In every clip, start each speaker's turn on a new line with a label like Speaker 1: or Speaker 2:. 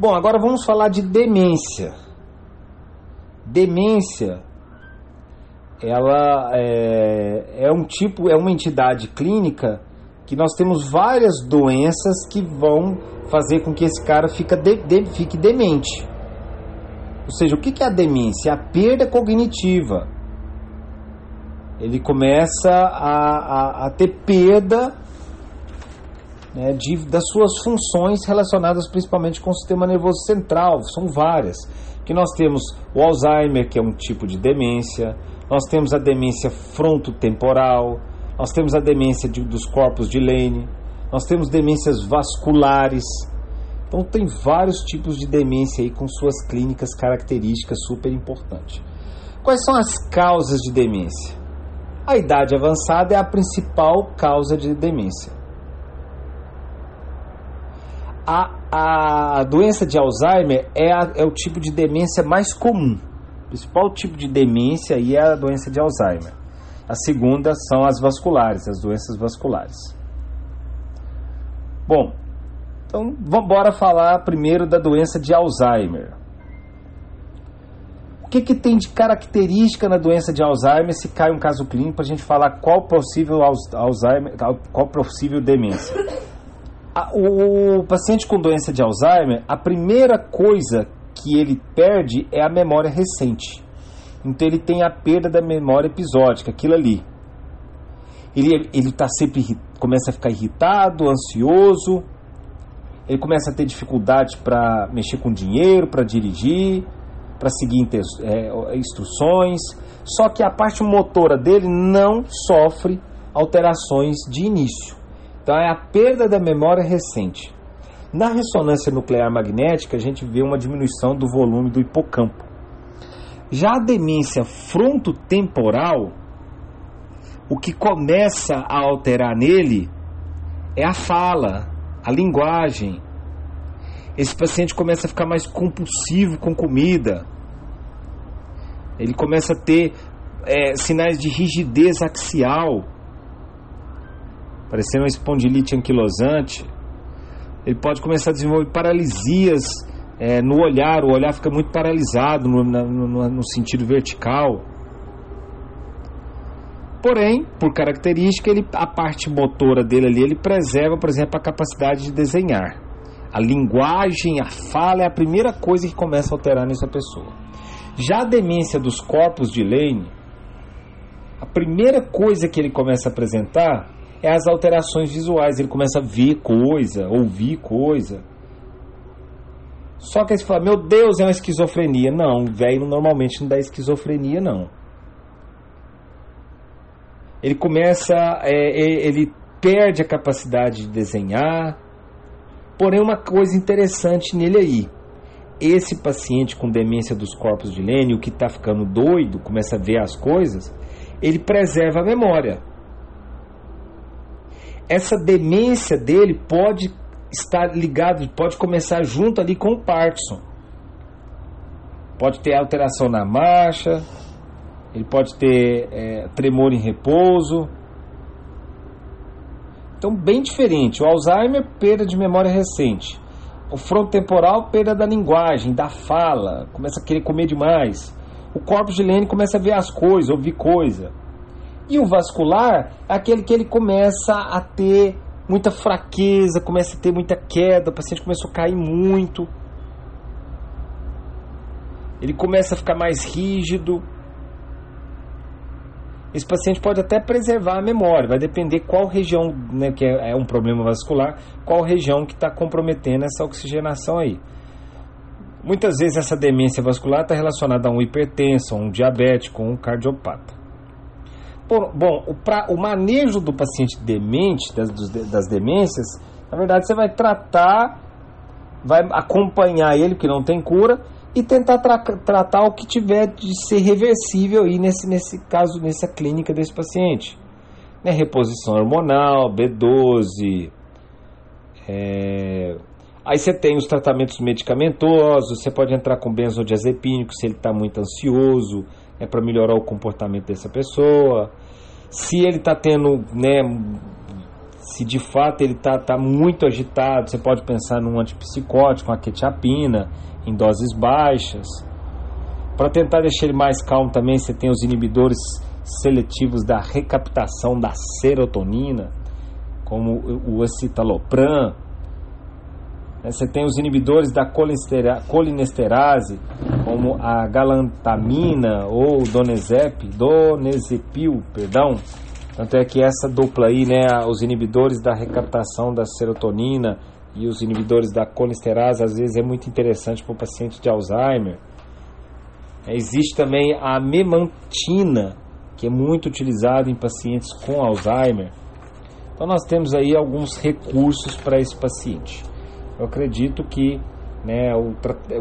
Speaker 1: Bom, agora vamos falar de demência. Demência, ela é, é um tipo, é uma entidade clínica que nós temos várias doenças que vão fazer com que esse cara fique, de, de, fique demente. Ou seja, o que é a demência? É a perda cognitiva. Ele começa a, a, a ter perda né, de, das suas funções relacionadas principalmente com o sistema nervoso central. São várias. Que nós temos o Alzheimer, que é um tipo de demência. Nós temos a demência frontotemporal. Nós temos a demência de, dos corpos de Lane. Nós temos demências vasculares. Então tem vários tipos de demência aí com suas clínicas características super importantes. Quais são as causas de demência? A idade avançada é a principal causa de demência. A, a doença de Alzheimer é, a, é o tipo de demência mais comum. O principal tipo de demência aí é a doença de Alzheimer. A segunda são as vasculares, as doenças vasculares. Bom, então vamos embora falar primeiro da doença de Alzheimer. O que, que tem de característica na doença de Alzheimer se cai um caso clínico para a gente falar qual possível Alzheimer, qual possível demência? O paciente com doença de Alzheimer, a primeira coisa que ele perde é a memória recente. Então ele tem a perda da memória episódica, aquilo ali. Ele ele está sempre começa a ficar irritado, ansioso. Ele começa a ter dificuldade para mexer com dinheiro, para dirigir, para seguir é, instruções. Só que a parte motora dele não sofre alterações de início. Então é a perda da memória recente. Na ressonância nuclear magnética, a gente vê uma diminuição do volume do hipocampo. Já a demência frontotemporal, o que começa a alterar nele é a fala, a linguagem. Esse paciente começa a ficar mais compulsivo com comida. Ele começa a ter é, sinais de rigidez axial parecendo uma espondilite anquilosante. Ele pode começar a desenvolver paralisias é, no olhar, o olhar fica muito paralisado no, no, no sentido vertical. Porém, por característica, ele, a parte motora dele ali, ele preserva, por exemplo, a capacidade de desenhar. A linguagem, a fala é a primeira coisa que começa a alterar nessa pessoa. Já a demência dos corpos de Lane, a primeira coisa que ele começa a apresentar é as alterações visuais. Ele começa a ver coisa, ouvir coisa. Só que aí você fala, meu Deus, é uma esquizofrenia. Não, velho normalmente não dá esquizofrenia, não. Ele começa, é, ele perde a capacidade de desenhar. Porém, uma coisa interessante nele aí. Esse paciente com demência dos corpos de Lênin, o que está ficando doido, começa a ver as coisas, ele preserva a memória essa demência dele pode estar ligado, pode começar junto ali com o Parkinson. Pode ter alteração na marcha, ele pode ter é, tremor em repouso. Então, bem diferente. O Alzheimer, perda de memória recente. O frontotemporal, perda da linguagem, da fala, começa a querer comer demais. O corpo de Lene começa a ver as coisas, ouvir coisa. E o vascular é aquele que ele começa a ter muita fraqueza, começa a ter muita queda, o paciente começou a cair muito. Ele começa a ficar mais rígido. Esse paciente pode até preservar a memória, vai depender qual região, né, que é, é um problema vascular, qual região que está comprometendo essa oxigenação aí. Muitas vezes essa demência vascular está relacionada a um hipertenso, a um diabético, a um cardiopata. Por, bom, o, pra, o manejo do paciente demente, das, das demências, na verdade você vai tratar, vai acompanhar ele, que não tem cura, e tentar tra tratar o que tiver de ser reversível aí nesse, nesse caso, nessa clínica desse paciente. Né, reposição hormonal, B12. É... Aí você tem os tratamentos medicamentosos, você pode entrar com benzodiazepínico se ele está muito ansioso, é para melhorar o comportamento dessa pessoa. Se ele está tendo, né, se de fato ele está tá muito agitado, você pode pensar num antipsicótico, uma quetiapina, em doses baixas. Para tentar deixar ele mais calmo também, você tem os inibidores seletivos da recaptação da serotonina, como o escitalopram. Né, você tem os inibidores da colinesterase, como a galantamina ou donezep, donezepil, perdão. Tanto é que essa dupla aí, né, os inibidores da recaptação da serotonina e os inibidores da colinesterase, às vezes é muito interessante para o paciente de Alzheimer. Existe também a memantina, que é muito utilizada em pacientes com Alzheimer. Então nós temos aí alguns recursos para esse paciente. Eu acredito que né, o,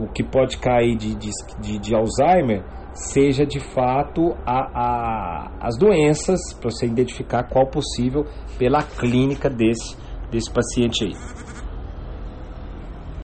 Speaker 1: o que pode cair de, de, de Alzheimer seja de fato a, a, as doenças, para você identificar qual possível pela clínica desse, desse paciente aí.